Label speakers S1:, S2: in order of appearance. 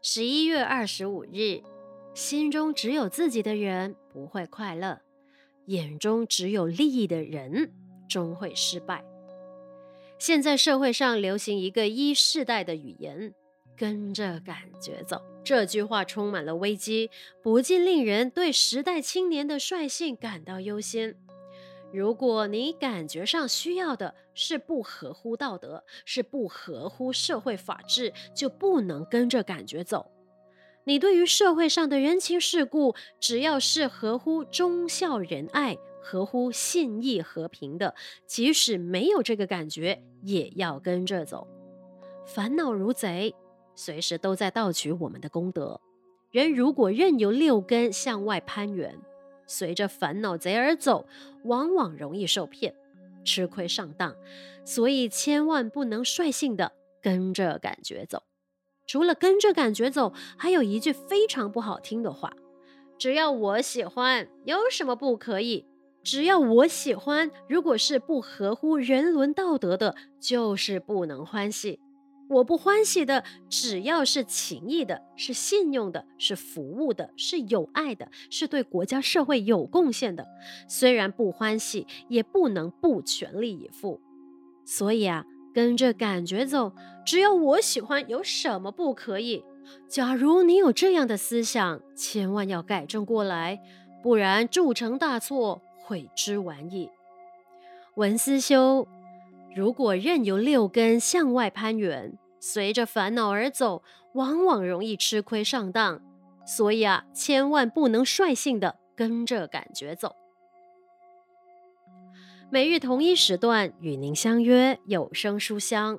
S1: 十一月二十五日，心中只有自己的人不会快乐，眼中只有利益的人终会失败。现在社会上流行一个一世代的语言，跟着感觉走。这句话充满了危机，不禁令人对时代青年的率性感到忧心。如果你感觉上需要的是不合乎道德，是不合乎社会法治，就不能跟着感觉走。你对于社会上的人情世故，只要是合乎忠孝仁爱、合乎信义和平的，即使没有这个感觉，也要跟着走。烦恼如贼，随时都在盗取我们的功德。人如果任由六根向外攀援，随着烦恼贼而走，往往容易受骗、吃亏上当，所以千万不能率性的跟着感觉走。除了跟着感觉走，还有一句非常不好听的话：只要我喜欢，有什么不可以？只要我喜欢，如果是不合乎人伦道德的，就是不能欢喜。我不欢喜的，只要是情谊的，是信用的，是服务的，是有爱的，是对国家社会有贡献的，虽然不欢喜，也不能不全力以赴。所以啊，跟着感觉走，只要我喜欢，有什么不可以？假如你有这样的思想，千万要改正过来，不然铸成大错，悔之晚矣。文思修。如果任由六根向外攀援，随着烦恼而走，往往容易吃亏上当。所以啊，千万不能率性的跟着感觉走。每日同一时段与您相约有声书香。